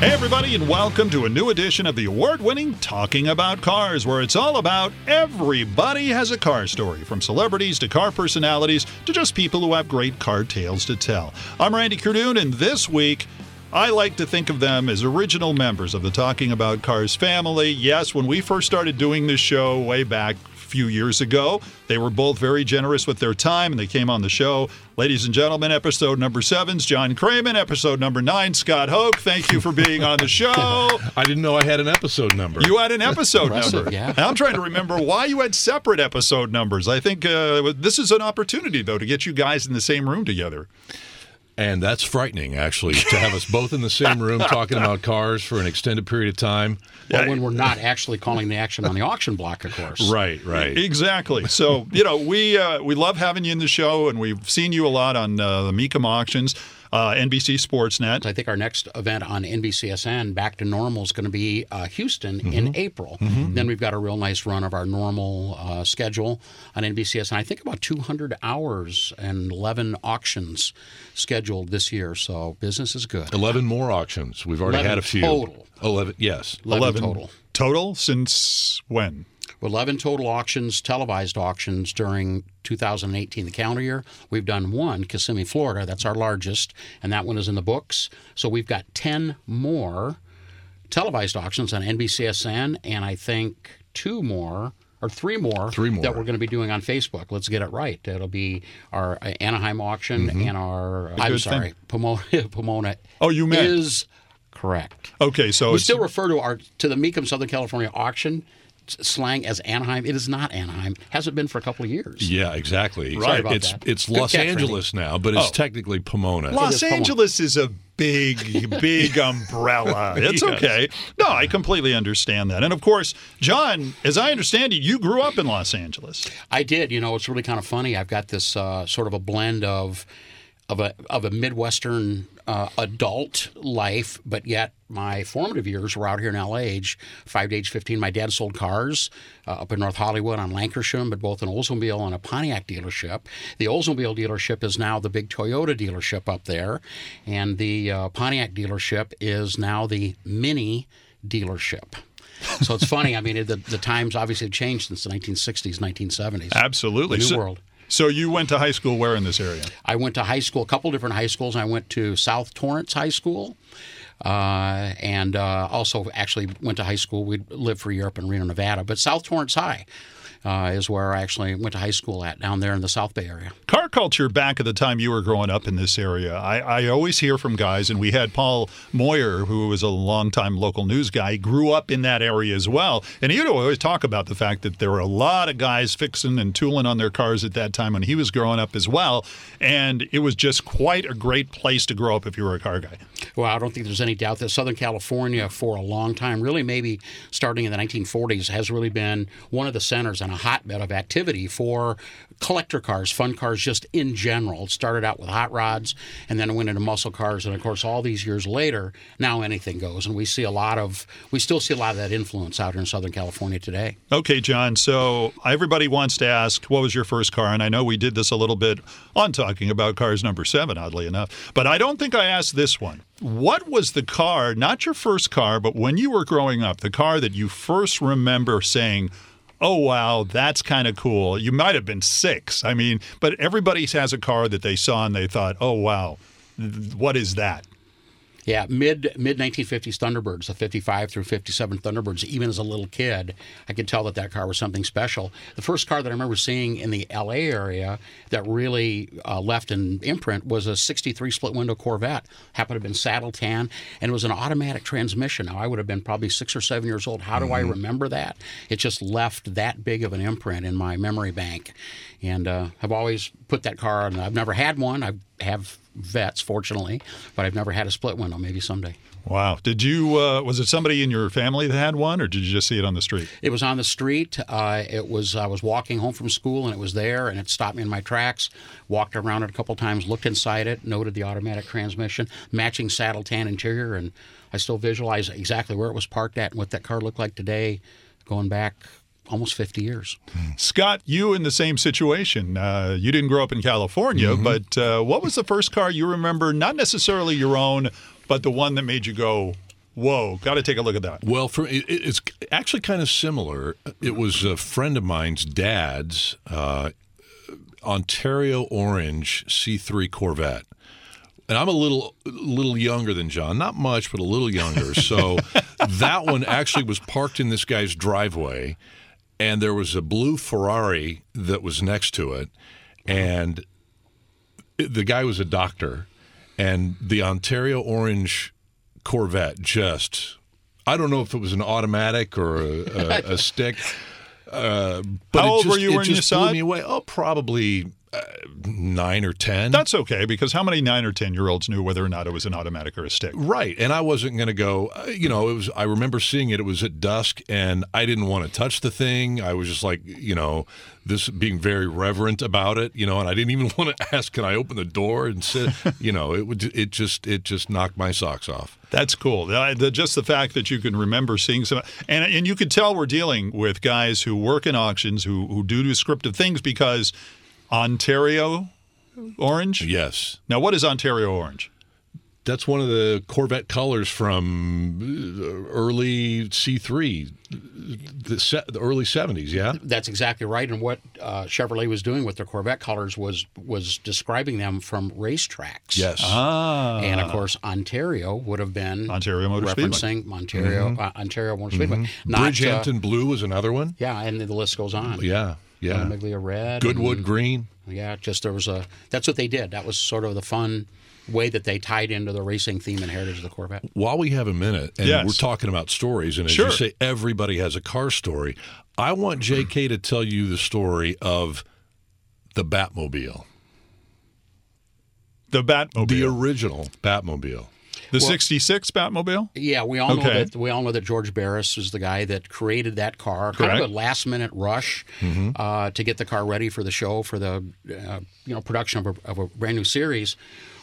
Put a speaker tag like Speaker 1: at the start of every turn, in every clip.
Speaker 1: Hey, everybody, and welcome to a new edition of the award winning Talking About Cars, where it's all about everybody has a car story, from celebrities to car personalities to just people who have great car tales to tell. I'm Randy Kerdoon, and this week, I like to think of them as original members of the Talking About Cars family. Yes, when we first started doing this show way back few years ago, they were both very generous with their time and they came on the show. Ladies and gentlemen, episode number seven's John Kraman, episode number nine, Scott Hoke. Thank you for being on the show.
Speaker 2: I didn't know I had an episode number.
Speaker 1: You had an episode number.
Speaker 3: yeah.
Speaker 1: And I'm trying to remember why you had separate episode numbers. I think uh, this is an opportunity, though, to get you guys in the same room together.
Speaker 2: And that's frightening, actually, to have us both in the same room talking about cars for an extended period of time.
Speaker 3: Well, when we're not actually calling the action on the auction block, of course.
Speaker 2: Right, right.
Speaker 1: Exactly. So you know, we uh, we love having you in the show, and we've seen you a lot on uh, the Mecum auctions, uh, NBC Sportsnet.
Speaker 3: I think our next event on NBCSN, Back to Normal, is going to be uh, Houston
Speaker 1: Mm-hmm.
Speaker 3: in April. Then we've got a real nice run of our normal uh, schedule on NBCSN. I think about 200 hours and 11 auctions scheduled this year. So business is good.
Speaker 2: 11 more auctions. We've already had a few.
Speaker 3: total.
Speaker 2: 11, yes.
Speaker 3: 11, total.
Speaker 1: total since when?
Speaker 3: 11 total auctions, televised auctions during 2018, the calendar year. We've done one, Kissimmee, Florida. That's our largest, and that one is in the books. So we've got 10 more televised auctions on NBCSN, and I think two more. Or three more,
Speaker 2: Three more.
Speaker 3: that we're going to be doing on Facebook. Let's get it right. It'll be our uh, Anaheim auction and our. I'm
Speaker 1: Mm-hmm. good
Speaker 3: sorry, Pomona. Pomona
Speaker 1: Oh, you meant-
Speaker 3: is correct.
Speaker 1: Okay, so
Speaker 3: We still refer to our to the Mecum Southern California auction slang as Anaheim. It is not Anaheim. Hasn't been for a couple of years.
Speaker 2: Yeah, exactly.
Speaker 3: Sorry about
Speaker 2: it's
Speaker 3: that.
Speaker 2: it's
Speaker 3: Good
Speaker 2: Los
Speaker 3: catch,
Speaker 2: Angeles now, but it's technically Pomona.
Speaker 1: Los
Speaker 3: is Pomona.
Speaker 1: Angeles is a big, big umbrella. It's
Speaker 2: Yes.
Speaker 1: okay. No, I completely understand that. And of course, John, as I understand it, you grew up in Los Angeles.
Speaker 3: I did. You know, it's really kind of funny. I've got this uh, sort of a blend of of a of a midwestern uh, adult life, but yet my formative years were out here in LA, age five to age fifteen. My dad sold cars uh, up in North Hollywood on Lankershim, but both an Oldsmobile and a Pontiac dealership. The Oldsmobile dealership is now the big Toyota dealership up there, and the uh, Pontiac dealership is now the Mini dealership. So it's funny. I mean, the, the times obviously have changed since the 1960s, 1970s.
Speaker 1: Absolutely.
Speaker 3: New
Speaker 1: so,
Speaker 3: world.
Speaker 1: So you went to high school where in this area?
Speaker 3: I went to high school, a couple different high schools. I went to South Torrance High School, uh, and uh, also actually went to high school. We lived for a year up in Reno, Nevada, but South Torrance High uh, is where I actually went to high school at down there in the South Bay area.
Speaker 1: car culture back at the time you were growing up in this area. I, I always hear from guys, and we had Paul Moyer, who was a longtime local news guy, grew up in that area as well. And he would always talk about the fact that there were a lot of guys fixing and tooling on their cars at that time when he was growing up as well. And it was just quite a great place to grow up if you were a car guy.
Speaker 3: Well, I don't think there's any doubt that Southern California, for a long time, really maybe starting in the 1940s, has really been one of the centers a hotbed of activity for collector cars, fun cars, just in general. It started out with hot rods, and then went into muscle cars, and of course, all these years later, now anything goes, and we see a lot of, we still see a lot of that influence out here in Southern California today.
Speaker 1: Okay, John. So everybody wants to ask, what was your first car? And I know we did this a little bit on talking about cars number seven, oddly enough. But I don't think I asked this one. What was the car, not your first car, but when you were growing up, the car that you first remember saying, oh, wow, that's kind of cool? You might have been six. I mean, but everybody has a car that they saw and they thought, oh, wow, what is that?
Speaker 3: Yeah, mid mid 1950s Thunderbirds, the 55 through 57 Thunderbirds. Even as a little kid, I could tell that that car was something special. The first car that I remember seeing in the L.A. area that really uh, left an imprint was a 63 split window Corvette. Happened to have been saddle tan, and it was an automatic transmission. Now I would have been probably six or seven years old. How do I remember that? It just left that big of an imprint in my memory bank, and uh, I've always put that car on. I've never had one. I have vets, fortunately, but I've never had a split window. Maybe someday.
Speaker 1: Wow. Did you, uh, was it somebody in your family that had one, or did you just see it on the street?
Speaker 3: It was on the street. Uh, it was I was walking home from school and it was there and it stopped me in my tracks. Walked around it a couple times, looked inside it, noted the automatic transmission, matching saddle tan interior, and I still visualize exactly where it was parked at and what that car looked like today, going back almost 50 years.
Speaker 1: Scott, you in the same situation. Uh, you didn't grow up in California,
Speaker 2: Mm-hmm.
Speaker 1: but uh, what was the first car you remember? Not necessarily your own, but the one that made you go, Whoa, got to take a look at that.
Speaker 2: Well, for it, it's actually kind of similar. It was a friend of mine's dad's uh, Ontario Orange C3 Corvette. And I'm a little little younger than John, not much, but a little younger. So that one actually was parked in this guy's driveway, and there was a blue Ferrari that was next to it, and the guy was a doctor, and the Ontario Orange Corvette just I don't know if it was an automatic or a, a, a stick. Uh, but
Speaker 1: How old
Speaker 2: just,
Speaker 1: were you when you saw
Speaker 2: blew
Speaker 1: it?
Speaker 2: me away. Oh, probably nine or ten.
Speaker 1: That's okay because how many nine or ten year olds knew whether or not it was an automatic or a stick?
Speaker 2: right, and I wasn't going to go. Uh, you know, it was. I remember seeing it. It was at dusk, and I didn't want to touch the thing. I was just like, you know, this being very reverent about it. You know, and I didn't even want to ask, "Can I open the door?" And sit. you know, it would. It just. It just knocked my socks off.
Speaker 1: That's cool. Uh, the, just the fact that you can remember seeing some, and and you could tell we're dealing with guys who work in auctions who who do descriptive things because Ontario orange.
Speaker 2: Yes.
Speaker 1: Now, what is Ontario orange?
Speaker 2: That's one of the Corvette colors from uh, early C3, the, se- the early 70s, yeah?
Speaker 3: That's exactly right. And what uh, Chevrolet was doing with their Corvette colors was was describing them from racetracks.
Speaker 2: Yes.
Speaker 1: Ah,
Speaker 3: And of course, Ontario would have been
Speaker 1: Ontario Motor Speedway.
Speaker 3: referencing Ontario, uh, Ontario Motor Speedway. Not, uh,
Speaker 2: Bridgehampton Blue was another one.
Speaker 3: yeah, and the list goes on.
Speaker 2: Yeah, yeah.
Speaker 3: Miglia Red.
Speaker 2: Goodwood
Speaker 3: and-
Speaker 2: Green.
Speaker 3: Yeah, just there was a. That's what they did. That was sort of the fun way that they tied into the racing theme and heritage of the Corvette.
Speaker 2: While we have a minute, and
Speaker 1: Yes.
Speaker 2: we're talking about stories, and as
Speaker 1: Sure.
Speaker 2: you say, everybody has a car story. I want JK to tell you the story of the Batmobile,
Speaker 1: the Batmobile,
Speaker 2: the
Speaker 1: the,
Speaker 2: original Batmobile.
Speaker 1: '66 Batmobile.
Speaker 3: Yeah, we all know that. We all know that George Barris is the guy that created that car.
Speaker 1: Correct. Mm-hmm.
Speaker 3: of a last minute rush uh, to get the car ready for the show for the uh, you know production of a, of a brand new series.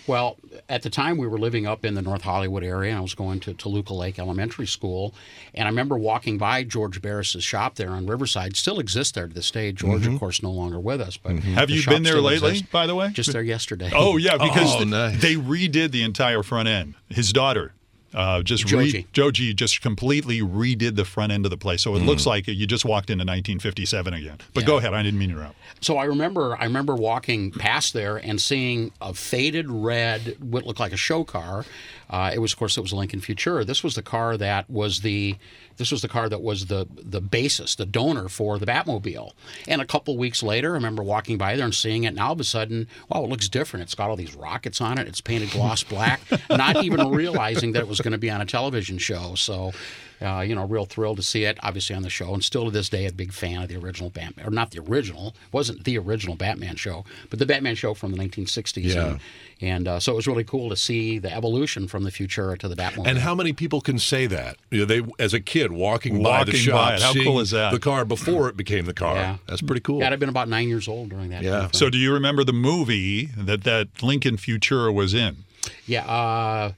Speaker 3: Well, at the time we were living up in the North Hollywood area, and I was going to Toluca Lake Elementary School, and I remember walking by George Barris's shop there on Riverside. Still exists there to this day. George,
Speaker 1: Mm-hmm.
Speaker 3: of course, no longer with us, but
Speaker 1: Have
Speaker 3: the
Speaker 1: you been there lately?
Speaker 3: exists.
Speaker 1: By the way,
Speaker 3: Just there yesterday.
Speaker 1: Oh yeah, because
Speaker 2: Oh, nice.
Speaker 1: they redid the entire front end. His daughter uh, just
Speaker 3: JoJo.
Speaker 1: Re- JoJo just completely redid the front end of the place, so it
Speaker 2: Hmm.
Speaker 1: looks like you just walked into 1957 again. But go ahead, I didn't mean to interrupt.
Speaker 3: So I remember, I remember walking past there and seeing a faded red, what looked like a show car. Uh, it was, of course, it was Lincoln Futura. This was the car that was the, this was the car that was the the basis, the donor for the Batmobile. And a couple weeks later, I remember walking by there and seeing it. And all of a sudden, wow, it looks different. It's got all these rockets on it. It's painted gloss black. not even realizing that it was going to be on a television show. So. Uh, you know, real thrilled to see it, obviously on the show, and still to this day a big fan of the original Batman, or not the original, wasn't the original Batman show, but the Batman show from the 1960s.
Speaker 2: Yeah.
Speaker 3: And, and uh, so it was really cool to see the evolution from the Futura to the Batmobile.
Speaker 2: And how many people can say that? You know, they as a kid walking, by the
Speaker 1: Walking
Speaker 2: shop,
Speaker 1: by. How cool is that?
Speaker 2: The car before it became the car.
Speaker 3: Yeah.
Speaker 2: That's pretty cool.
Speaker 3: yeah, I'd have been about nine years old during that.
Speaker 2: Yeah.
Speaker 3: time frame.
Speaker 1: So, do you remember the movie that that Lincoln Futura was in?
Speaker 3: yeah, uh,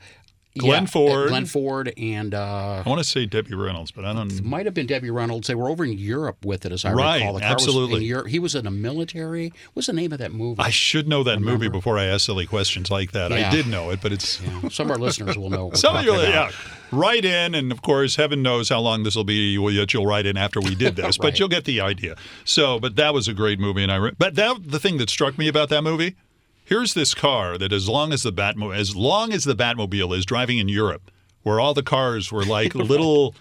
Speaker 1: Glenn
Speaker 3: yeah,
Speaker 1: Ford.
Speaker 3: Glenn Ford, and uh,
Speaker 1: I want to say Debbie Reynolds, but I don't. Know.
Speaker 3: Might have been Debbie Reynolds. They were over in Europe with it, as I
Speaker 1: Right,
Speaker 3: recall. The car Was
Speaker 1: absolutely.
Speaker 3: in Europe. He was in a military. What's the name of that movie?
Speaker 1: I should know that movie before I ask silly questions like that. I did know it, but it's
Speaker 3: Yeah, Some of our listeners will know. What we're
Speaker 1: Some of you, yeah, write in, and of course, heaven knows how long this will be. Well, yet you'll write in after we did this, but you'll get the idea. So, but that was a great movie, and I. Re- but that the thing that struck me about that movie. Here's this car that, as long as the Batmo, as long as the Batmobile is driving in Europe, where all the cars were like little,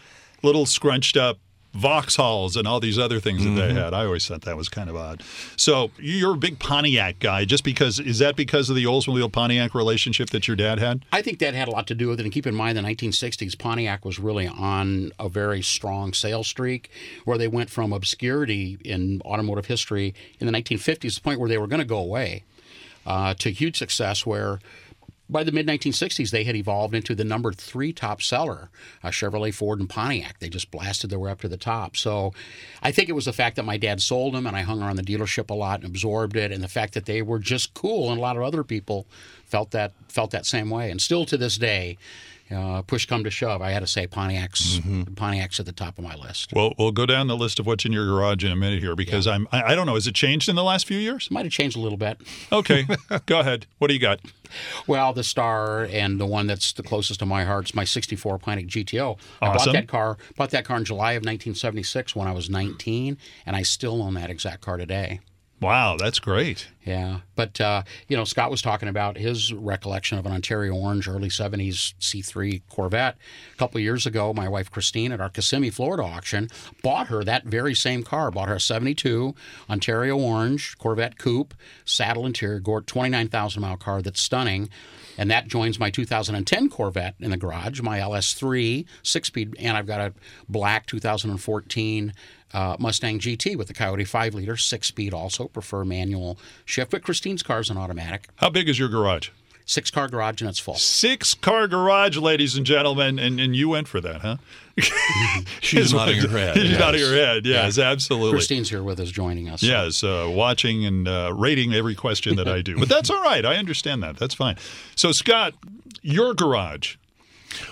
Speaker 1: little scrunched up Vauxhalls and all these other things that they mm-hmm. had. I always thought that was kind of odd. So you're a big Pontiac guy, just because is that because of the Oldsmobile Pontiac relationship that your dad had?
Speaker 3: I think that had a lot to do with it. And keep in mind, the 1960s, Pontiac was really on a very strong sales streak where they went from obscurity in automotive history in the 1950s to the point where they were going to go away uh, to huge success where. By the mid 1960s, they had evolved into the number three top seller, uh, Chevrolet, Ford, and Pontiac. They just blasted their way up to the top. So I think it was the fact that my dad sold them and I hung around the dealership a lot and absorbed it, and the fact that they were just cool, and a lot of other people felt that felt that same way. And still to this day, Uh, push come to shove, I had to say Pontiac's
Speaker 2: Mm-hmm.
Speaker 3: Pontiac's at the top of my list.
Speaker 1: Well, we'll go down the list of what's in your garage in a minute here because I'm I, I don't know. Has it changed in the last few years?
Speaker 3: Might have changed a little bit.
Speaker 1: Okay, go ahead. What do you got?
Speaker 3: Well, the star and the one that's the closest to my heart is my '64 Pontiac GTO. I bought that car. Bought that car in July of 1976 when I was 19, and I still own that exact car today.
Speaker 1: Wow, that's great.
Speaker 3: Yeah, but uh, you know, Scott was talking about his recollection of an Ontario Orange early '70s C3 Corvette. A couple years ago, my wife Christine at our Kissimmee, Florida auction bought her that very same car. Bought her a '72 Ontario Orange Corvette Coupe, saddle interior, 29,000 mile car that's stunning. And that joins my 2010 Corvette in the garage, my LS3 six speed, and I've got a black 2014 uh, Mustang GT with the Coyote 5 liter, six speed also, prefer manual shift. But Christine's car is an automatic.
Speaker 1: How big is your garage?
Speaker 3: Six car garage and it's full.
Speaker 1: Six car garage, ladies and gentlemen, and and you went for that, huh?
Speaker 2: She's nodding her head.
Speaker 1: She's
Speaker 2: yes.
Speaker 1: nodding her head. Yes, absolutely.
Speaker 3: Christine's here with us joining us. so-
Speaker 1: Yes, uh, watching and uh, rating every question that I do. But that's all right. I understand that. That's fine. So, Scott, your garage.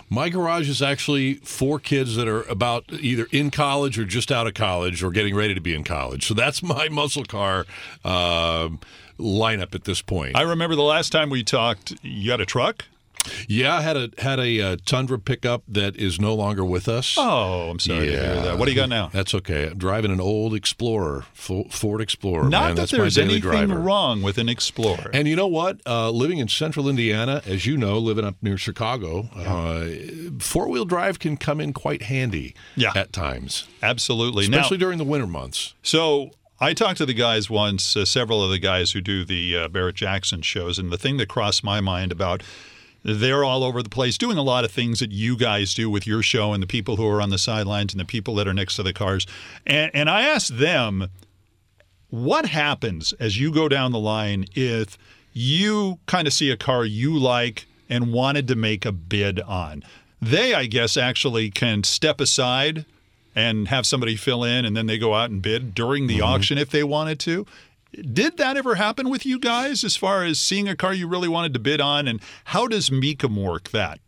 Speaker 2: My garage is actually for kids that are about either in college or just out of college or getting ready to be in college. So that's my muscle car um lineup at this point.
Speaker 1: I remember the last time we talked, you got a truck?
Speaker 2: yeah, I had a had a uh, Tundra pickup that is no longer with us.
Speaker 1: Oh, I'm sorry to hear that. What do you got now?
Speaker 2: That's okay. I'm driving an old Explorer, Ford Explorer.
Speaker 1: Not
Speaker 2: man.
Speaker 1: that
Speaker 2: That's
Speaker 1: there's anything
Speaker 2: driver.
Speaker 1: wrong with an Explorer.
Speaker 2: And you know what? Uh, living in central Indiana, as you know, living up near Chicago, uh, four wheel drive can come in quite handy
Speaker 1: Yeah.
Speaker 2: at times,
Speaker 1: Absolutely.
Speaker 2: especially
Speaker 1: now,
Speaker 2: during the winter months.
Speaker 1: So I talked to the guys once, uh, several of the guys who do the uh, Barrett Jackson shows, and the thing that crossed my mind about they're all over the place doing a lot of things that you guys do with your show and the people who are on the sidelines and the people that are next to the cars. And, and I asked them, what happens as you go down the line if you kind of see a car you like and wanted to make a bid on? They, I guess, actually can step aside and have somebody fill in and then they go out and bid during the mm-hmm. auction if they wanted to. Did that ever happen with you guys as far as seeing a car you really wanted to bid on? And how does Mecum work that?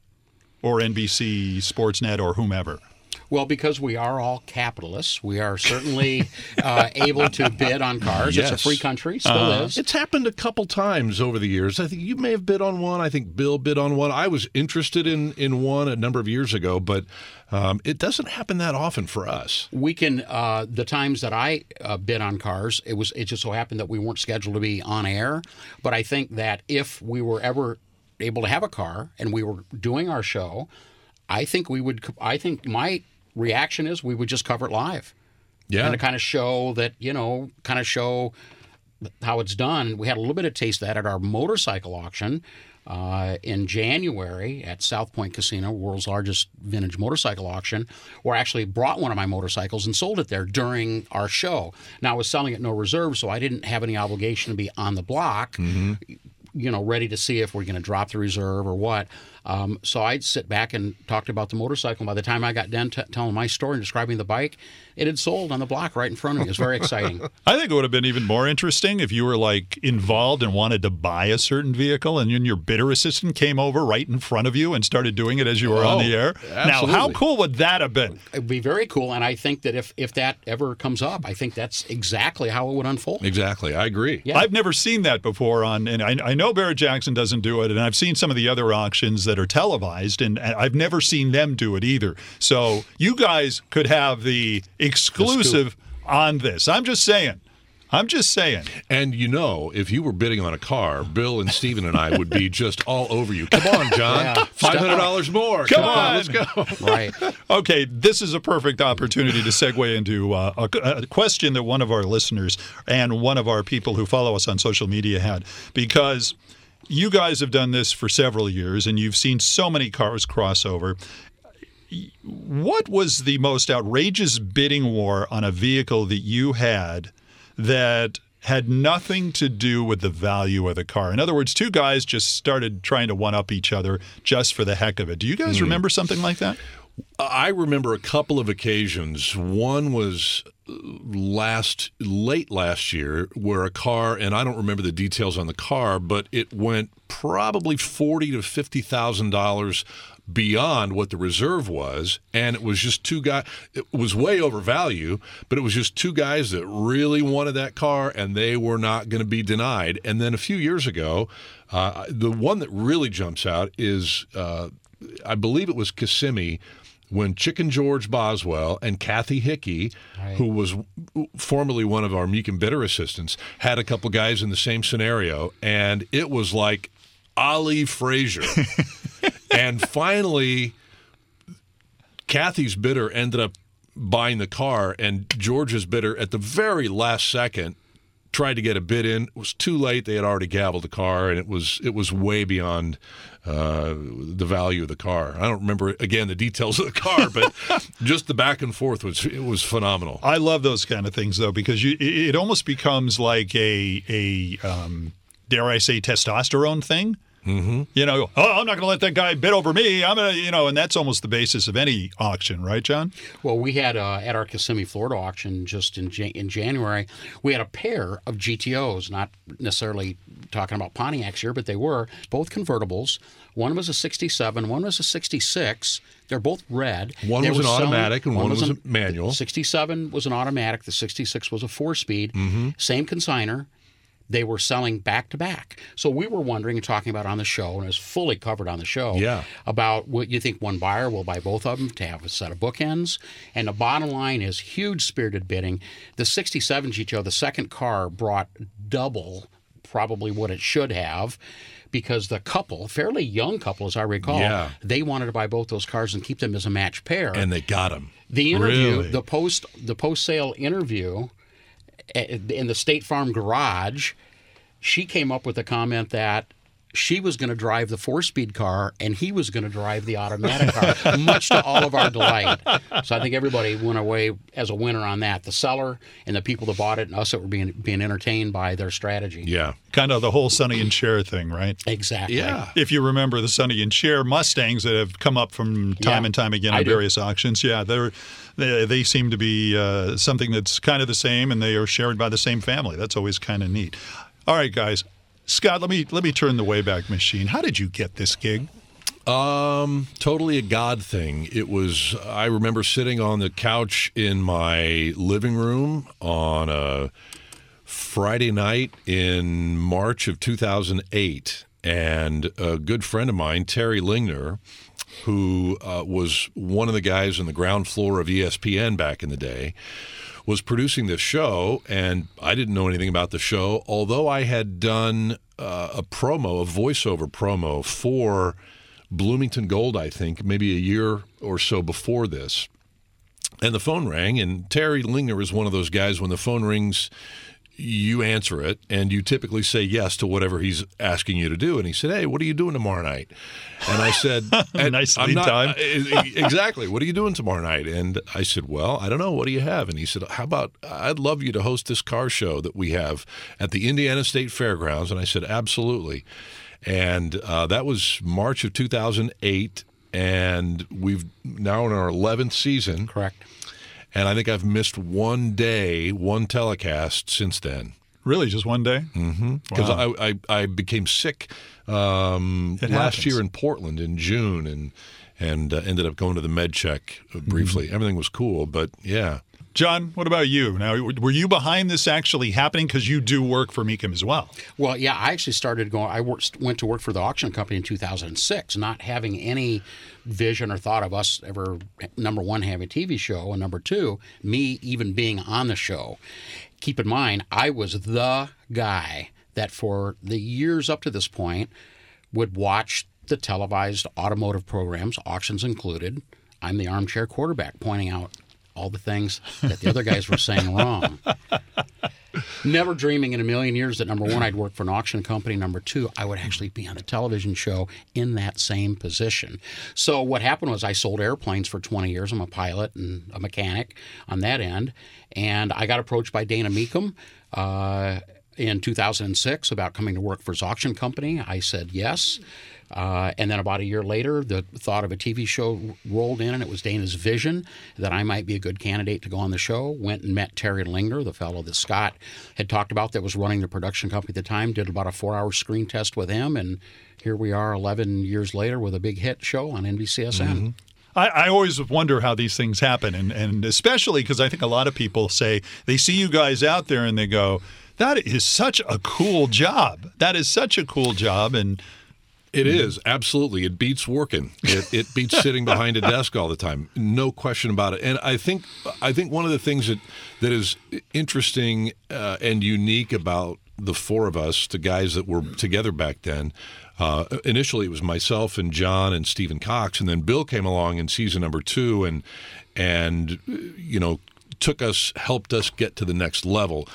Speaker 1: Or NBC, Sportsnet, or whomever?
Speaker 3: Well, because we are all capitalists, we are certainly uh, able to bid on cars. It's a free country, still is.
Speaker 2: It's happened a couple times over the years. I think you may have bid on one. I think Bill bid on one. I was interested in in one a number of years ago, but um, it doesn't happen that often for us.
Speaker 3: we can uh, the times that I uh, bid on cars, it was it just so happened that we weren't scheduled to be on air. But I think that if we were ever able to have a car and we were doing our show, I think we would. I think my reaction is we would just cover it live
Speaker 2: Yeah,
Speaker 3: and to kind of show that you know, kind of show how it's done. We had a little bit of taste of that at our motorcycle auction uh, in January at South Point Casino, world's largest vintage motorcycle auction, where I actually brought one of my motorcycles and sold it there during our show. Now I was selling at no reserve, so I didn't have any obligation to be on the block. You know, ready to see if we're going to drop the reserve or what. Um, so I'd sit back and talked about the motorcycle. And by the time I got done t- telling my story and describing the bike, it had sold on the block right in front of me. It was very exciting.
Speaker 1: I think it would have been even more interesting if you were like involved and wanted to buy a certain vehicle, and then your bidder assistant came over right in front of you and started doing it as you were on
Speaker 2: Oh,
Speaker 1: the air. Now, how cool would that have been?
Speaker 3: It'd be very cool, and I think that if if that ever comes up, I think that's exactly how it would unfold.
Speaker 2: exactly. I agree.
Speaker 3: Yeah.
Speaker 1: I've never seen that before on, and I, I know Barrett Jackson doesn't do it, and I've seen some of the other auctions that are televised, and, and I've never seen them do it either. So you guys could have the exclusive on this. I'm just saying. I'm just saying.
Speaker 2: And you know, if you were bidding on a car, Bill and Steven and I would be just all over you. Come on, John.
Speaker 3: Yeah.
Speaker 2: Five hundred dollars more.
Speaker 1: Come
Speaker 2: Come, on.
Speaker 1: on.
Speaker 2: let's go.
Speaker 3: Right.
Speaker 1: Okay, this is a perfect opportunity to segue into uh, a, a question that one of our listeners and one of our people who follow us on social media had, because you guys have done this for several years and you've seen so many cars cross over. What was the most outrageous bidding war on a vehicle that you had that had nothing to do with the value of the car? In other words, two guys just started trying to one up each other just for the heck of it. Do you guys hmm. remember something like that?
Speaker 2: I remember a couple of occasions. One was last late last year where a car and I don't remember the details on the car, but it went probably forty to fifty thousand dollars beyond what the reserve was, and it was just two guys. It was way over value, but it was just two guys that really wanted that car, and they were not going to be denied. And then a few years ago, uh, the one that really jumps out is, uh, I believe it was Kissimmee when Chicken George Boswell and Kathy Hickey,
Speaker 3: Right.
Speaker 2: who was formerly one of our Mecum Bitter assistants, had a couple guys in the same scenario, and it was like Ali Frazier. and finally, Kathy's bidder ended up buying the car, and George's bidder at the very last second tried to get a bid in. It was too late; they had already gavelled the car, and it was it was way beyond uh, the value of the car. I don't remember again the details of the car, but just the back and forth was it was phenomenal.
Speaker 1: I love those kind of things though because you, it it almost becomes like a a um, dare I say testosterone thing. Mm-hmm. You know, oh, I'm not going to let that guy bid over me. I'm gonna, you know, and that's almost the basis of any auction, right, John?
Speaker 3: Well, we had uh, at our Kissimmee, Florida auction just in Jan- in January, we had a pair of GTOs, not necessarily talking about Pontiacs here, but they were both convertibles. One was a 67, one was a 66. They're both red.
Speaker 2: One
Speaker 3: They
Speaker 2: was
Speaker 3: were
Speaker 2: an
Speaker 3: selling-
Speaker 2: automatic and one was
Speaker 3: an-
Speaker 2: a manual.
Speaker 3: 67 was an automatic. The 66 was a four speed.
Speaker 2: Mm-hmm.
Speaker 3: Same consigner. They were selling back to back. So we were wondering and talking about on the show, and it was fully covered on the show,
Speaker 2: Yeah.
Speaker 3: about what you think one buyer will buy both of them to have a set of bookends. And the bottom line is huge spirited bidding. The 67 GTO, the second car, brought double probably what it should have. Because the couple, fairly young couple as I recall,
Speaker 2: Yeah.
Speaker 3: they wanted to buy both those cars and keep them as a match pair.
Speaker 2: And they got them.
Speaker 3: The interview,
Speaker 1: Really?
Speaker 3: the post, the post sale interview in the State Farm garage, she came up with a comment that she was going to drive the four speed car and he was going to drive the automatic car, much to all of our delight. So I think everybody went away as a winner on that. The seller and the people that bought it, and us that were being being entertained by their strategy.
Speaker 2: Yeah.
Speaker 1: Kind of the whole Sonny and Cher thing, right?
Speaker 3: Exactly.
Speaker 2: Yeah.
Speaker 1: If you remember the Sonny and Cher Mustangs that have come up from time
Speaker 3: Yeah,
Speaker 1: and time again
Speaker 3: I
Speaker 1: in
Speaker 3: do.
Speaker 1: various auctions, yeah, they're they, they seem to be uh, something that's kind of the same, and they are shared by the same family. That's always kind of neat. All right, guys. Scott, let me let me turn the Wayback Machine. How did you get this gig?
Speaker 2: Um, totally a God thing. It was. I remember sitting on the couch in my living room on a Friday night in March of 2008, and a good friend of mine, Terry Lingner, who uh, was one of the guys on the ground floor of ESPN back in the day, was producing this show, and I didn't know anything about the show, although I had done uh, a promo, a voiceover promo for Bloomington Gold, I think, maybe a year or so before this. And the phone rang, and Terry Lingner is one of those guys when the phone rings, you answer it, and you typically say yes to whatever he's asking you to do. And he said, "Hey, what are you doing tomorrow night?" And I said,
Speaker 1: Nice lead
Speaker 2: not-
Speaker 1: time.
Speaker 2: exactly. What are you doing tomorrow night? And I said, Well, I don't know. What do you have? And he said, How about I'd love you to host this car show that we have at the Indiana State Fairgrounds. And I said, Absolutely. And uh, that was March of 2008. And we've now in our 11th season.
Speaker 3: Correct.
Speaker 2: And I think I've missed one day, one telecast since then.
Speaker 1: Really, just one day?
Speaker 2: Mm-hmm. Because
Speaker 1: Wow.
Speaker 2: I, I, I became sick um, last
Speaker 1: happens.
Speaker 2: year in Portland in June and and uh, ended up going to the med check
Speaker 1: Mm-hmm.
Speaker 2: briefly. Everything was cool, but yeah.
Speaker 1: John, what about you? Now, were you behind this actually happening? Because you do work for Mecum as well.
Speaker 3: Well, yeah, I actually started going. I worked, went to work for the auction company in 2006, not having any vision or thought of us ever, number one, having a TV show, and number two, me even being on the show. Keep in mind, I was the guy that for the years up to this point would watch the televised automotive programs, auctions included. I'm the armchair quarterback pointing out all the things that the other guys were saying wrong. Never dreaming in a million years that number one, I'd work for an auction company. Number two, I would actually be on a television show in that same position. So what happened was I sold airplanes for 20 years. I'm a pilot and a mechanic on that end, and I got approached by Dana Mecum. Uh, in 2006, about coming to work for his auction company, I said yes. Uh, and then about a year later, the thought of a TV show rolled in, and it was Dana's vision that I might be a good candidate to go on the show. Went and met Terry Lingner, the fellow that Scott had talked about that was running the production company at the time. Did about a four-hour screen test with him, and here we are 11 years later with a big hit show on NBCSN.
Speaker 1: Mm-hmm. I, I, always wonder how these things happen, and, and especially because I think a lot of people say they see you guys out there and they go, that is such a cool job. That is such a cool job. And
Speaker 2: it is absolutely. It beats working. It, it beats sitting behind a desk all the time. No question about it. And I think I think one of the things that that is interesting uh, and unique about the four of us, the guys that were together back then. Uh, initially, it was myself and John and Stephen Cox, and then Bill came along in season number two, and and you know took us, helped us get to the next level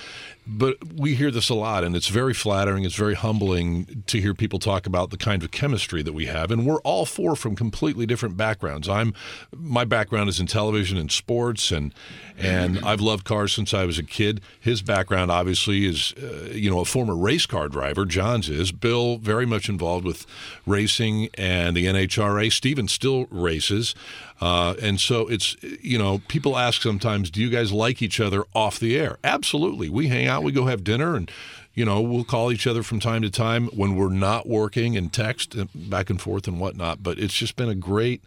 Speaker 2: but we hear this a lot, and it's very flattering. It's very humbling to hear people talk about the kind of chemistry that we have, and we're all four from completely different backgrounds. I'm my background is in television and sports, and and I've loved cars since I was a kid. His background obviously is, uh, you know, a former race car driver. John's is. Bill very much involved with racing and the NHRA. Steven still races. Uh, and so it's, you know, people ask sometimes, do you guys like each other off the air? Absolutely. We hang out, we go have dinner, and, you know, we'll call each other from time to time when we're not working and text back and forth and whatnot. But it's just been a great,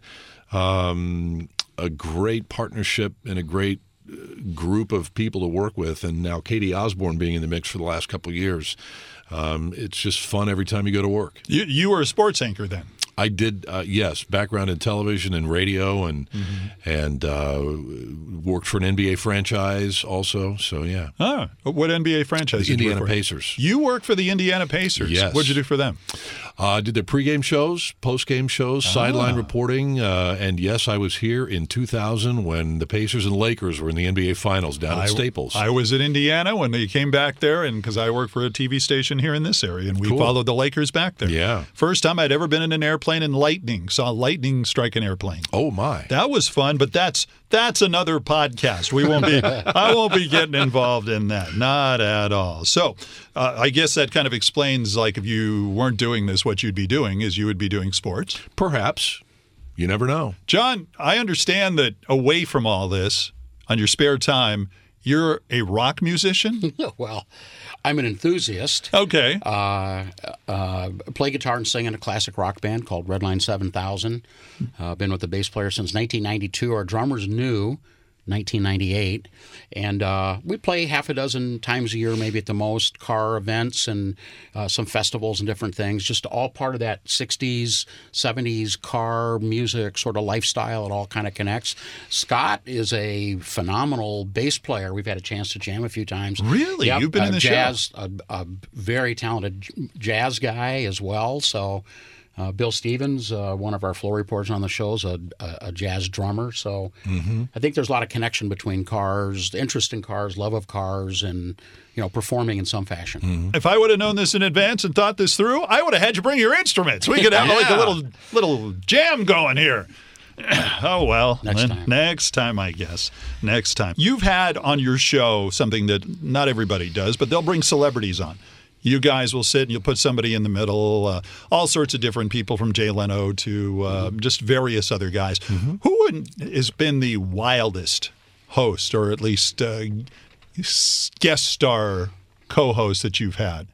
Speaker 2: um, a great partnership and a great uh, group of people to work with. And now Katie Osborne being in the mix for the last couple of years. Um, it's just fun every time you go to work.
Speaker 1: You, you were a sports anchor then.
Speaker 2: I did, uh, yes, background in television and radio, and mm-hmm. and uh, worked for an NBA franchise also. So yeah.
Speaker 1: Ah, what NBA franchise?
Speaker 2: The Indiana Pacers.
Speaker 1: You worked for the Indiana Pacers.
Speaker 2: Yes.
Speaker 1: What'd you do for them?
Speaker 2: Uh, did their pregame shows, postgame shows, ah. sideline reporting, uh, and yes, I was here in 2000 when the Pacers and Lakers were in the NBA Finals down
Speaker 1: I,
Speaker 2: at Staples.
Speaker 1: I was in Indiana when they came back there, and because I work for a TV station here in this area, and we
Speaker 2: cool.
Speaker 1: followed the Lakers back there.
Speaker 2: Yeah.
Speaker 1: First time I'd ever been in an airplane in lightning. Saw lightning strike an airplane.
Speaker 2: Oh my!
Speaker 1: That was fun, but that's that's another podcast. We won't be. I won't be getting involved in that. Not at all. So, uh, I guess that kind of explains, like, if you weren't doing this, what you'd be doing is you would be doing sports.
Speaker 2: Perhaps. You never know.
Speaker 1: John, I understand that away from all this, on your spare time, you're a rock musician?
Speaker 3: well, I'm an enthusiast.
Speaker 1: Okay.
Speaker 3: Uh, uh, play guitar and sing in a classic rock band called Redline 7000. Uh, been with the bass player since 1992. Our drummer's new. 1998, and uh, we play half a dozen times a year, maybe at the most, car events and uh, some festivals and different things. Just all part of that 60s, 70s car music sort of lifestyle. It all kind of connects. Scott is a phenomenal bass player. We've had a chance to jam a few times.
Speaker 1: Really,
Speaker 3: yep,
Speaker 1: you've been in the
Speaker 3: jazz,
Speaker 1: show.
Speaker 3: A, a very talented jazz guy as well. So. Uh, Bill Stevens, uh, one of our floor reporters on the show, is a, a, a jazz drummer. So mm-hmm. I think there's a lot of connection between cars, interest in cars, love of cars, and you know performing in some fashion.
Speaker 1: Mm-hmm. If I would have known this in advance and thought this through, I would have had you bring your instruments. We could have yeah. like a little little jam going here. oh well,
Speaker 3: next time.
Speaker 1: Next time, I guess. Next time. You've had on your show something that not everybody does, but they'll bring celebrities on you guys will sit and you'll put somebody in the middle, uh, all sorts of different people from Jay Leno to uh, mm-hmm. just various other guys. Mm-hmm. Who has been the wildest host, or at least uh, guest star co-host that you've had?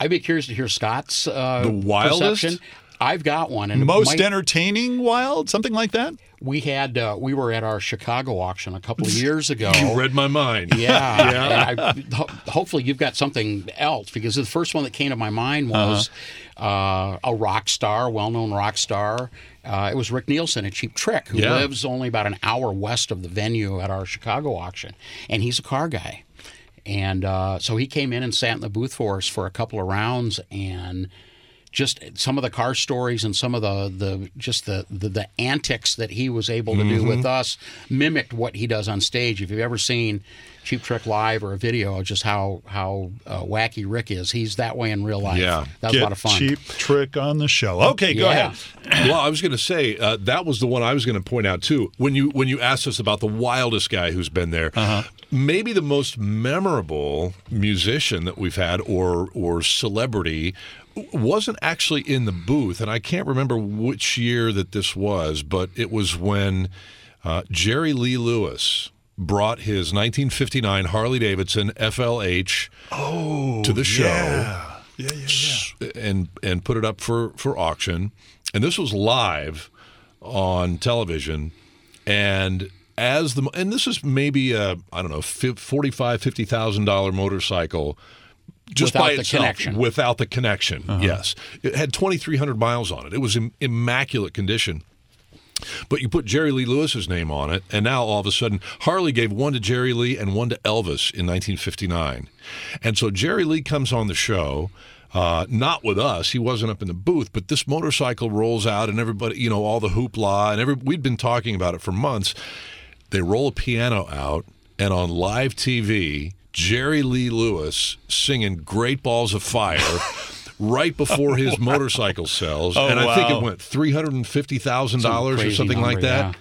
Speaker 3: I'd be curious to hear Scott's uh,
Speaker 2: the wildest.
Speaker 3: Perception. I've got one, and
Speaker 1: most might... entertaining wild, something like that
Speaker 3: we had uh, we were at our Chicago auction a couple of years ago.
Speaker 2: you read my mind.
Speaker 3: Yeah, yeah. I, hopefully, you've got something else because the first one that came to my mind was uh-huh. uh, a rock star, well-known rock star. Uh, it was Rick Nielsen at Cheap Trick, who yeah. lives only about an hour west of the venue at our Chicago auction, and he's a car guy. And uh, so he came in and sat in the booth for us for a couple of rounds and just some of the car stories and some of the the just the the, the antics that he was able to mm-hmm. do with us mimicked what he does on stage. If you've ever seen Cheap Trick live or a video of just how how uh, wacky Rick is, he's that way in real life.
Speaker 2: Yeah, that
Speaker 3: that's a lot of fun.
Speaker 1: Cheap Trick on the show. Okay, go
Speaker 3: yeah.
Speaker 1: ahead.
Speaker 2: well, I was going to say uh, that was the one I was going to point out too. When you when you asked us about the wildest guy who's been there, uh-huh. maybe the most memorable musician that we've had or or celebrity wasn't actually in the booth, and I can't remember which year that this was, but it was when uh, Jerry Lee Lewis brought his 1959 Harley Davidson FLH
Speaker 1: Oh,
Speaker 2: to the show
Speaker 1: Yeah, yeah, yeah.
Speaker 2: and and put it up for for auction. And this was live on television. And as the and this is maybe a I don't know fif- forty five fifty thousand dollar motorcycle. Just
Speaker 3: Without
Speaker 2: by
Speaker 3: the
Speaker 2: itself,
Speaker 3: connection.
Speaker 2: without the connection, yes, it had twenty three hundred miles on it. It was in immaculate condition. But you put Jerry Lee Lewis's name on it, and now all of a sudden, Harley gave one to Jerry Lee and one to Elvis in 1959. And so Jerry Lee comes on the show, uh, not with us. He wasn't up in the booth, but this motorcycle rolls out, and everybody, you know, all the hoopla, and every, we'd been talking about it for months. They roll a piano out, and on live TV, Jerry Lee Lewis singing Great Balls of Fire. Right before his motorcycle sells,
Speaker 1: Oh,
Speaker 2: and I think it went three hundred and fifty thousand dollars or something like that.
Speaker 3: yeah.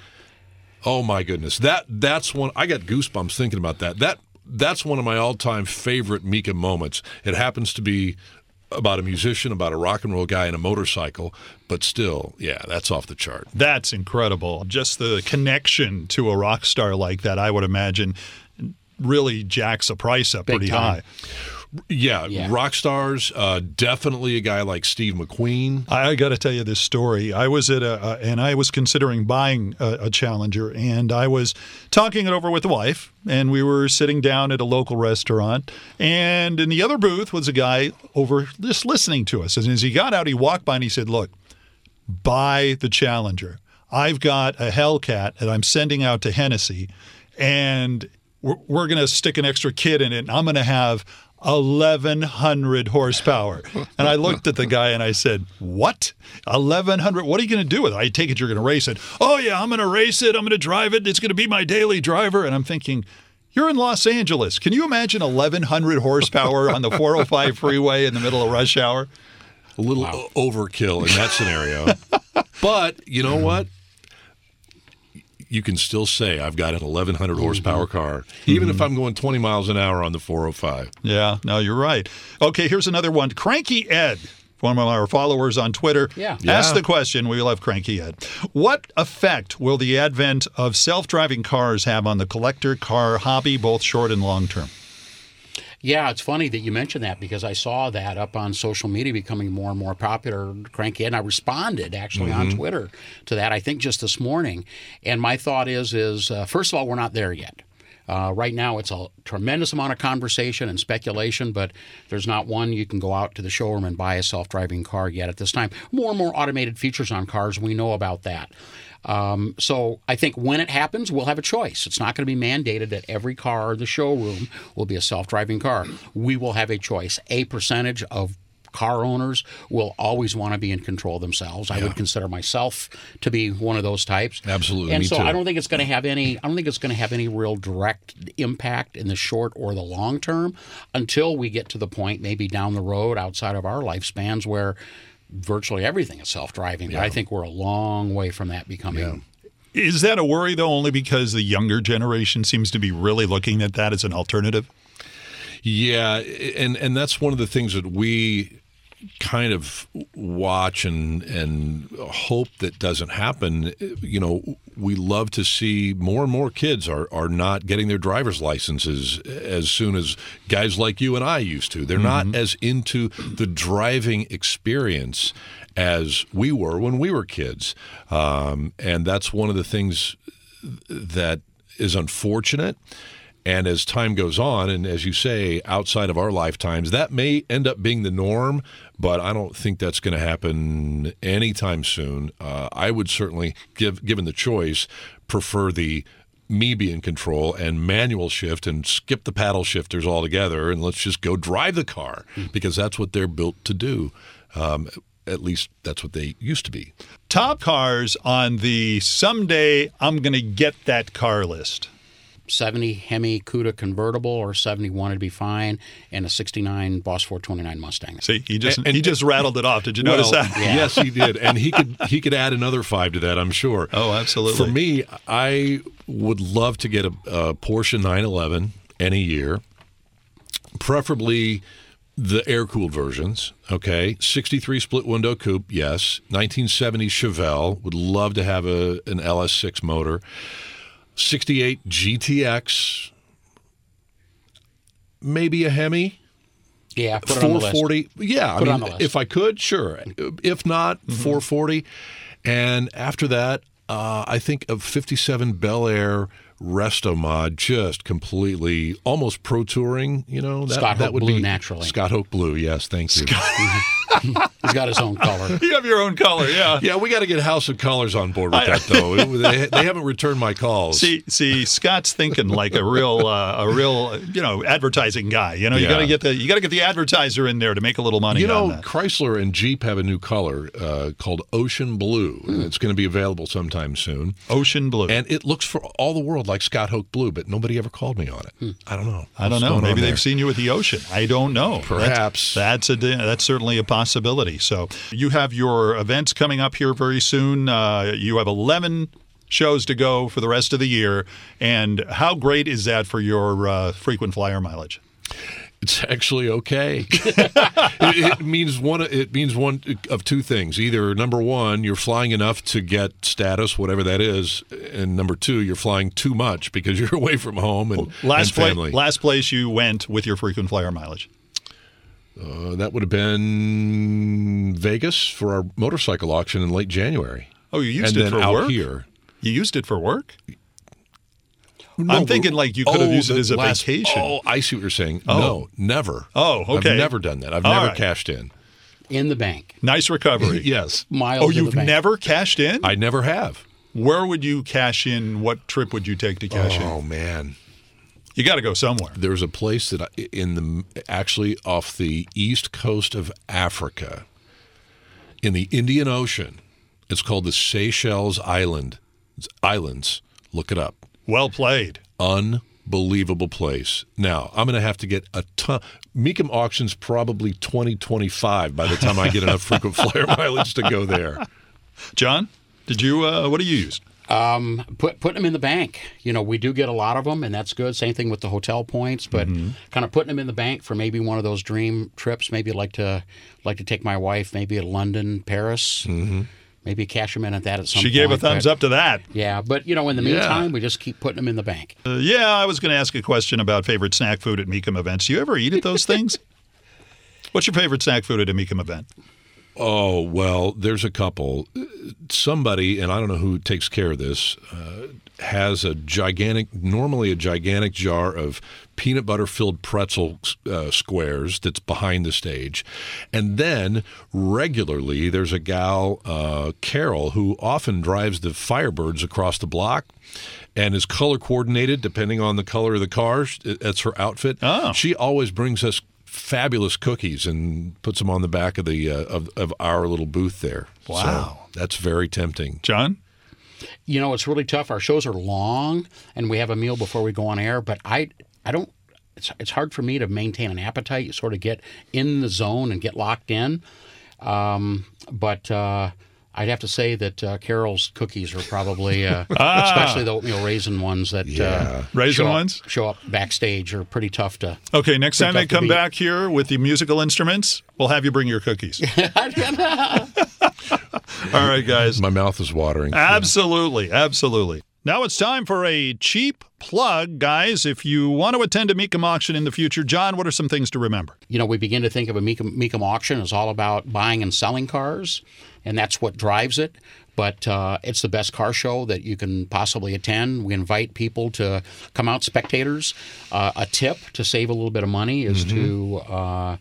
Speaker 2: Oh my goodness, that that's one. I got goosebumps thinking about that. That that's one of my all-time favorite Mecum moments. It happens to be about a musician, about a rock and roll guy and a motorcycle, but still, yeah, that's off the chart.
Speaker 1: That's incredible. Just the connection to a rock star like that, I would imagine, really jacks a price up
Speaker 3: Big
Speaker 1: pretty
Speaker 3: time.
Speaker 1: high.
Speaker 2: Yeah,
Speaker 3: Yeah.
Speaker 2: rock stars. Uh, definitely a guy like Steve McQueen.
Speaker 1: I got to tell you this story. I was at a, uh, and I was considering buying a, a Challenger, and I was talking it over with the wife, and we were sitting down at a local restaurant, and in the other booth was a guy over just listening to us. And as he got out, he walked by and he said, "Look, buy the Challenger. I've got a Hellcat that I'm sending out to Hennessey, and we're, we're going to stick an extra kit in it, and I'm going to have 1,100 horsepower. And I looked at the guy and I said, What? 1,100? What are you going to do with it? I take it you're going to race it. Oh, yeah, I'm going to race it. I'm going to drive it. It's going to be my daily driver. And I'm thinking, you're in Los Angeles. Can you imagine 1,100 horsepower on the 405 freeway in the middle of rush hour?
Speaker 2: A little o- overkill in that scenario. but you know what? You can still say I've got an 1100 mm-hmm. horsepower car, even if mm-hmm. I'm going 20 miles an hour on the 405.
Speaker 1: Yeah, no, you're right. Okay, here's another one. Cranky Ed, one of our followers on Twitter,
Speaker 3: Yeah.
Speaker 1: asked
Speaker 2: Yeah.
Speaker 1: the question. We love Cranky Ed. What effect will the advent of self driving cars have on the collector car hobby, both short and long term?
Speaker 3: Yeah, it's funny that you mentioned that because I saw that up on social media becoming more and more popular, cranky, and I responded actually on Twitter to that. I think just this morning, and my thought is, is uh, first of all, we're not there yet. Uh, right now, it's a tremendous amount of conversation and speculation, but there's not one you can go out to the showroom and buy a self-driving car yet at this time. More and more automated features on cars, we know about that. Um, so I think when it happens, we'll have a choice. It's not going to be mandated that every car in the showroom will be a self-driving car. We will have a choice. A percentage of car owners will always want to be in control themselves. I would consider myself to be one of those types.
Speaker 2: Absolutely,
Speaker 3: And so
Speaker 2: too.
Speaker 3: I don't think it's going to have any. I don't think it's going to have any real direct impact in the short or the long term until we get to the point maybe down the road outside of our lifespans where virtually everything is self-driving. But I think we're a long way from that becoming.
Speaker 1: Is that a worry, though, only because the younger generation seems to be really looking at that as an alternative?
Speaker 2: Yeah, and and that's one of the things that we kind of watch and and hope that doesn't happen. You know, we love to see more and more kids are are not getting their driver's licenses as soon as guys like you and I used to. They're not as into the driving experience as we were when we were kids, um, and that's one of the things that is unfortunate. And as time goes on, and as you say, outside of our lifetimes, that may end up being the norm, but I don't think that's going to happen anytime soon. Uh, I would certainly, give, given the choice, prefer the me be in control and manual shift and skip the paddle shifters altogether and let's just go drive the car because that's what they're built to do. Um, at least that's what they used to be.
Speaker 1: Top cars on the someday I'm going to get that car list.
Speaker 3: 70 Hemi Cuda convertible or 71 would be fine, and a 69 Boss 429 Mustang.
Speaker 1: See, he just
Speaker 2: And- and-
Speaker 1: he just rattled it off. Did you notice
Speaker 2: Well,
Speaker 1: that?
Speaker 2: Yes, he did, and he could he could add another five to that. I'm sure.
Speaker 1: Oh, absolutely.
Speaker 2: For me, I would love to get a, a Porsche 911 any year, preferably the air cooled versions. Okay, 63 split window coupe, yes. 1970 Chevelle would love to have a an LS6 motor. 68 GTX, maybe a Hemi.
Speaker 3: Yeah, put it on the list.
Speaker 2: 440. Yeah,
Speaker 3: Put it
Speaker 2: I
Speaker 3: on
Speaker 2: mean,
Speaker 3: the list.
Speaker 2: if I could, sure. If not,
Speaker 3: Mm-hmm.
Speaker 2: 440. And after that, uh, I think of 57 Bel Air Resto Mod, just completely, almost pro touring. You know, that,
Speaker 3: Scott
Speaker 2: that
Speaker 3: Hoke
Speaker 2: would
Speaker 3: Blue
Speaker 2: be
Speaker 3: naturally.
Speaker 2: Scott Hoke Blue. Yes, thank you.
Speaker 3: He's got his own color.
Speaker 1: You have your own color, yeah.
Speaker 2: Yeah, we got to get House of Colors on board with that, though. they, they haven't returned my calls.
Speaker 1: See, see, Scott's thinking like a real, uh, a real, you know, advertising guy. You know, you got to get the, you got to get the advertiser in there to make a little money.
Speaker 2: You know,
Speaker 1: on that.
Speaker 2: Chrysler and Jeep have a new color uh, called Ocean Blue,
Speaker 1: Hmm.
Speaker 2: and it's going to be available sometime soon.
Speaker 1: ocean blue.
Speaker 2: And it looks for all the world like Scott Hoke Blue, but nobody ever called me on it. I don't know.
Speaker 1: I don't know. Maybe they've seen you with the ocean. I don't know.
Speaker 2: Perhaps.
Speaker 1: that's, that's a that's certainly a possibility. So you have your events coming up here very soon. Uh, you have eleven shows to go for the rest of the year. And how great is that for your uh, frequent flyer mileage?
Speaker 2: It's actually okay. it, it means one. It means one of two things. Either number one, you're flying enough to get status, whatever that is, and number two, you're flying too much because you're away from home and,
Speaker 1: Last
Speaker 2: and
Speaker 1: pla- last place you went with your frequent flyer mileage.
Speaker 2: Uh, that would have been Vegas for our motorcycle auction in late January.
Speaker 1: Oh, you used
Speaker 2: and
Speaker 1: it
Speaker 2: then
Speaker 1: for
Speaker 2: out
Speaker 1: work.
Speaker 2: here.
Speaker 1: You used it for work.
Speaker 2: No,
Speaker 1: I'm thinking like you could have
Speaker 2: oh,
Speaker 1: used it as a
Speaker 2: last-
Speaker 1: vacation.
Speaker 2: Oh, I see what you're saying.
Speaker 1: Oh.
Speaker 2: No, never.
Speaker 1: Oh, okay.
Speaker 2: I've never done that. I've
Speaker 1: All
Speaker 2: never
Speaker 1: right.
Speaker 2: cashed in.
Speaker 3: In the bank.
Speaker 1: Nice recovery.
Speaker 2: Yes,
Speaker 3: Miles
Speaker 1: Oh, you've
Speaker 3: bank.
Speaker 1: never cashed in?
Speaker 2: I never have.
Speaker 1: Where would you cash in? What trip would you take to cash in?
Speaker 2: Oh man,
Speaker 1: You got to go somewhere.
Speaker 2: there's a place that I, in the actually off the east coast of Africa, in the Indian Ocean. It's called the Seychelles Island Islands. Look it up.
Speaker 1: Well played.
Speaker 2: Unbelievable place. Now I'm going to have to get a ton. Mecum auctions probably 2025 by the time I get enough frequent flyer mileage to go there.
Speaker 1: John, did you? Uh, what do you use?
Speaker 3: Um, put putting them in the bank. You know, we do get a lot of them, and that's good. Same thing with the hotel points, but
Speaker 1: Mm-hmm.
Speaker 3: kind of putting them in the bank for maybe one of those dream trips. Maybe like to like to take my wife, maybe to London, Paris. Mm-hmm. Maybe cash them in at that at some
Speaker 1: She
Speaker 3: point.
Speaker 1: gave a thumbs
Speaker 3: but-
Speaker 1: up to that.
Speaker 3: Yeah, but you know, in the
Speaker 2: Yeah.
Speaker 3: meantime, we just keep putting them in the bank.
Speaker 1: Uh, yeah, I was going to ask a question about favorite snack food at Mecum events. Do you ever eat at those things? What's your favorite snack food at a Mecum event?
Speaker 2: Oh, well, there's a couple. Somebody, and I don't know who takes care of this, uh, has a gigantic, normally a gigantic jar of peanut butter filled pretzel uh, squares that's behind the stage. And then regularly, there's a gal, uh, Carol, who often drives the Firebirds across the block. And is color coordinated depending on the color of the car. That's her outfit.
Speaker 1: Oh.
Speaker 2: She always brings us fabulous cookies and puts them on the back of the uh, of, of our little booth there.
Speaker 1: Wow.
Speaker 2: So that's very tempting.
Speaker 1: John?
Speaker 3: You know, it's really tough. Our shows are long, and we have a meal before we go on air. But I, I don't. It's it's hard for me to maintain an appetite. You sort of get in the zone and get locked in. Um, but uh, I'd have to say that uh, Carol's cookies are probably, uh, especially the oatmeal raisin ones that
Speaker 2: Yeah.
Speaker 3: uh,
Speaker 1: Raisin
Speaker 3: show up-
Speaker 1: ones?
Speaker 3: show up backstage are pretty tough to.
Speaker 1: Okay, next time they come back here with the musical instruments, we'll have you bring your cookies. All right, guys.
Speaker 2: My mouth is watering.
Speaker 1: Absolutely, absolutely. Now it's time for a cheap plug, guys. If you want to attend a Mecum auction in the future, John, what are some things to remember?
Speaker 3: you know, we begin to think of a Mecum, Mecum auction as all about buying and selling cars, and that's what drives it. But uh, it's the best car show that you can possibly attend. We invite people to come out, spectators. Uh, a tip to save a little bit of money is to uh,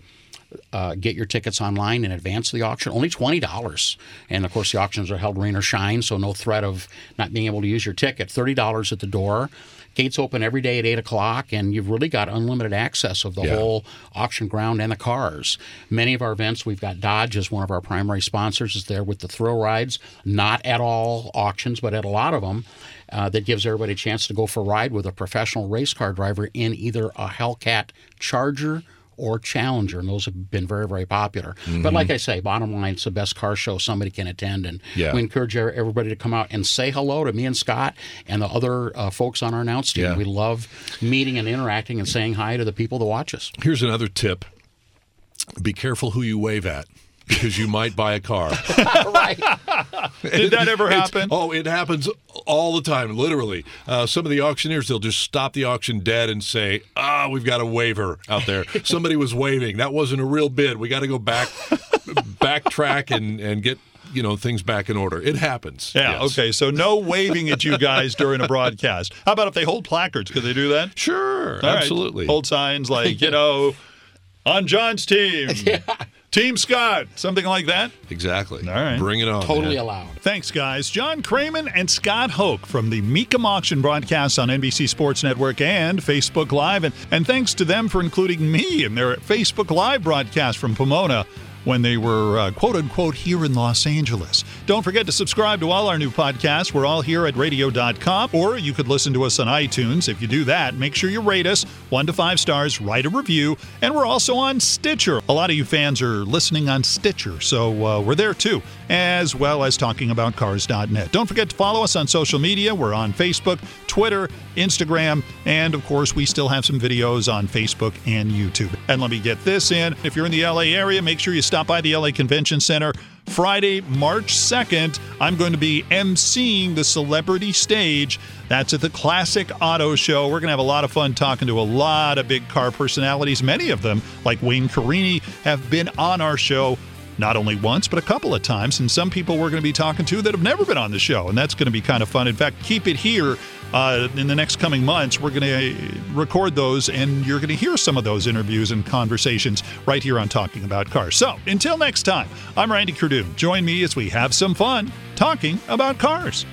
Speaker 3: uh, get your tickets online in advance of the auction. Only twenty dollars, and of course the auctions are held rain or shine, so no threat of not being able to use your ticket. Thirty dollars at the door. Gates open every day at eight o'clock, and you've really got unlimited access of the
Speaker 2: Yeah.
Speaker 3: whole auction ground and the cars. Many of our events, we've got Dodge as one of our primary sponsors, is there with the thrill rides. Not at all auctions, but at a lot of them. Uh, that gives everybody a chance to go for a ride with a professional race car driver in either a Hellcat Charger or Challenger, and those have been very, very popular. But like I say, bottom line, it's the best car show somebody can attend, and
Speaker 2: Yeah.
Speaker 3: we encourage er- everybody to come out and say hello to me and Scott and the other uh, folks on our announce team.
Speaker 2: Yeah.
Speaker 3: We love meeting and interacting and saying hi to the people that watch us.
Speaker 2: Here's another tip. Be careful who you wave at because you might buy a car.
Speaker 3: right.
Speaker 1: Did that ever
Speaker 2: It's-
Speaker 1: happen?
Speaker 2: oh, it happens all the time, literally. Uh, some of the auctioneers, they'll just stop the auction dead and say, ah, we've got a waiver out there. Somebody was waving. That wasn't a real bid. We got to go back, backtrack and, and get, you know, things back in order. It happens.
Speaker 1: Yeah,
Speaker 2: Yes.
Speaker 1: okay. So no waving at you guys during a broadcast. How about if they hold placards? Could they do that?
Speaker 2: Sure,
Speaker 1: All right.
Speaker 2: absolutely.
Speaker 1: Hold signs like, you know, on John's team, Team Scott, something like that.
Speaker 2: Exactly.
Speaker 1: All right.
Speaker 2: Bring it on.
Speaker 3: Totally
Speaker 2: man.
Speaker 3: allowed.
Speaker 1: Thanks, guys. John Kraman and Scott Hoke from the Mecum Auction broadcast on NBC Sports Network and Facebook Live. And, and thanks to them for including me in their Facebook Live broadcast from Pomona when they were uh, quote unquote here in Los Angeles. Don't forget to subscribe to all our new podcasts. We're all here at radio.com, or you could listen to us on iTunes. If you do that, make sure you rate us one to five stars, write a review, and we're also on Stitcher. A lot of you fans are listening on Stitcher, so uh, we're there too, as well as talkingaboutcars.net. Don't forget to follow us on social media. We're on Facebook, Twitter, Instagram, and of course, we still have some videos on Facebook and YouTube. And let me get this in. If you're in the LA area, make sure you stop by the LA Convention Center. Friday, March 2nd, I'm going to be emceeing the celebrity stage. That's at the Classic Auto Show. We're going to have a lot of fun talking to a lot of big car personalities. Many of them, like Wayne Carini, have been on our show not only once, but a couple of times. And some people we're going to be talking to that have never been on the show. And that's going to be kind of fun. In fact, keep it here. Uh, in the next coming months, we're going to record those, and you're going to hear some of those interviews and conversations right here on Talking About Cars. So until next time, I'm Randy Kerdoon. Join me as we have some fun talking about cars.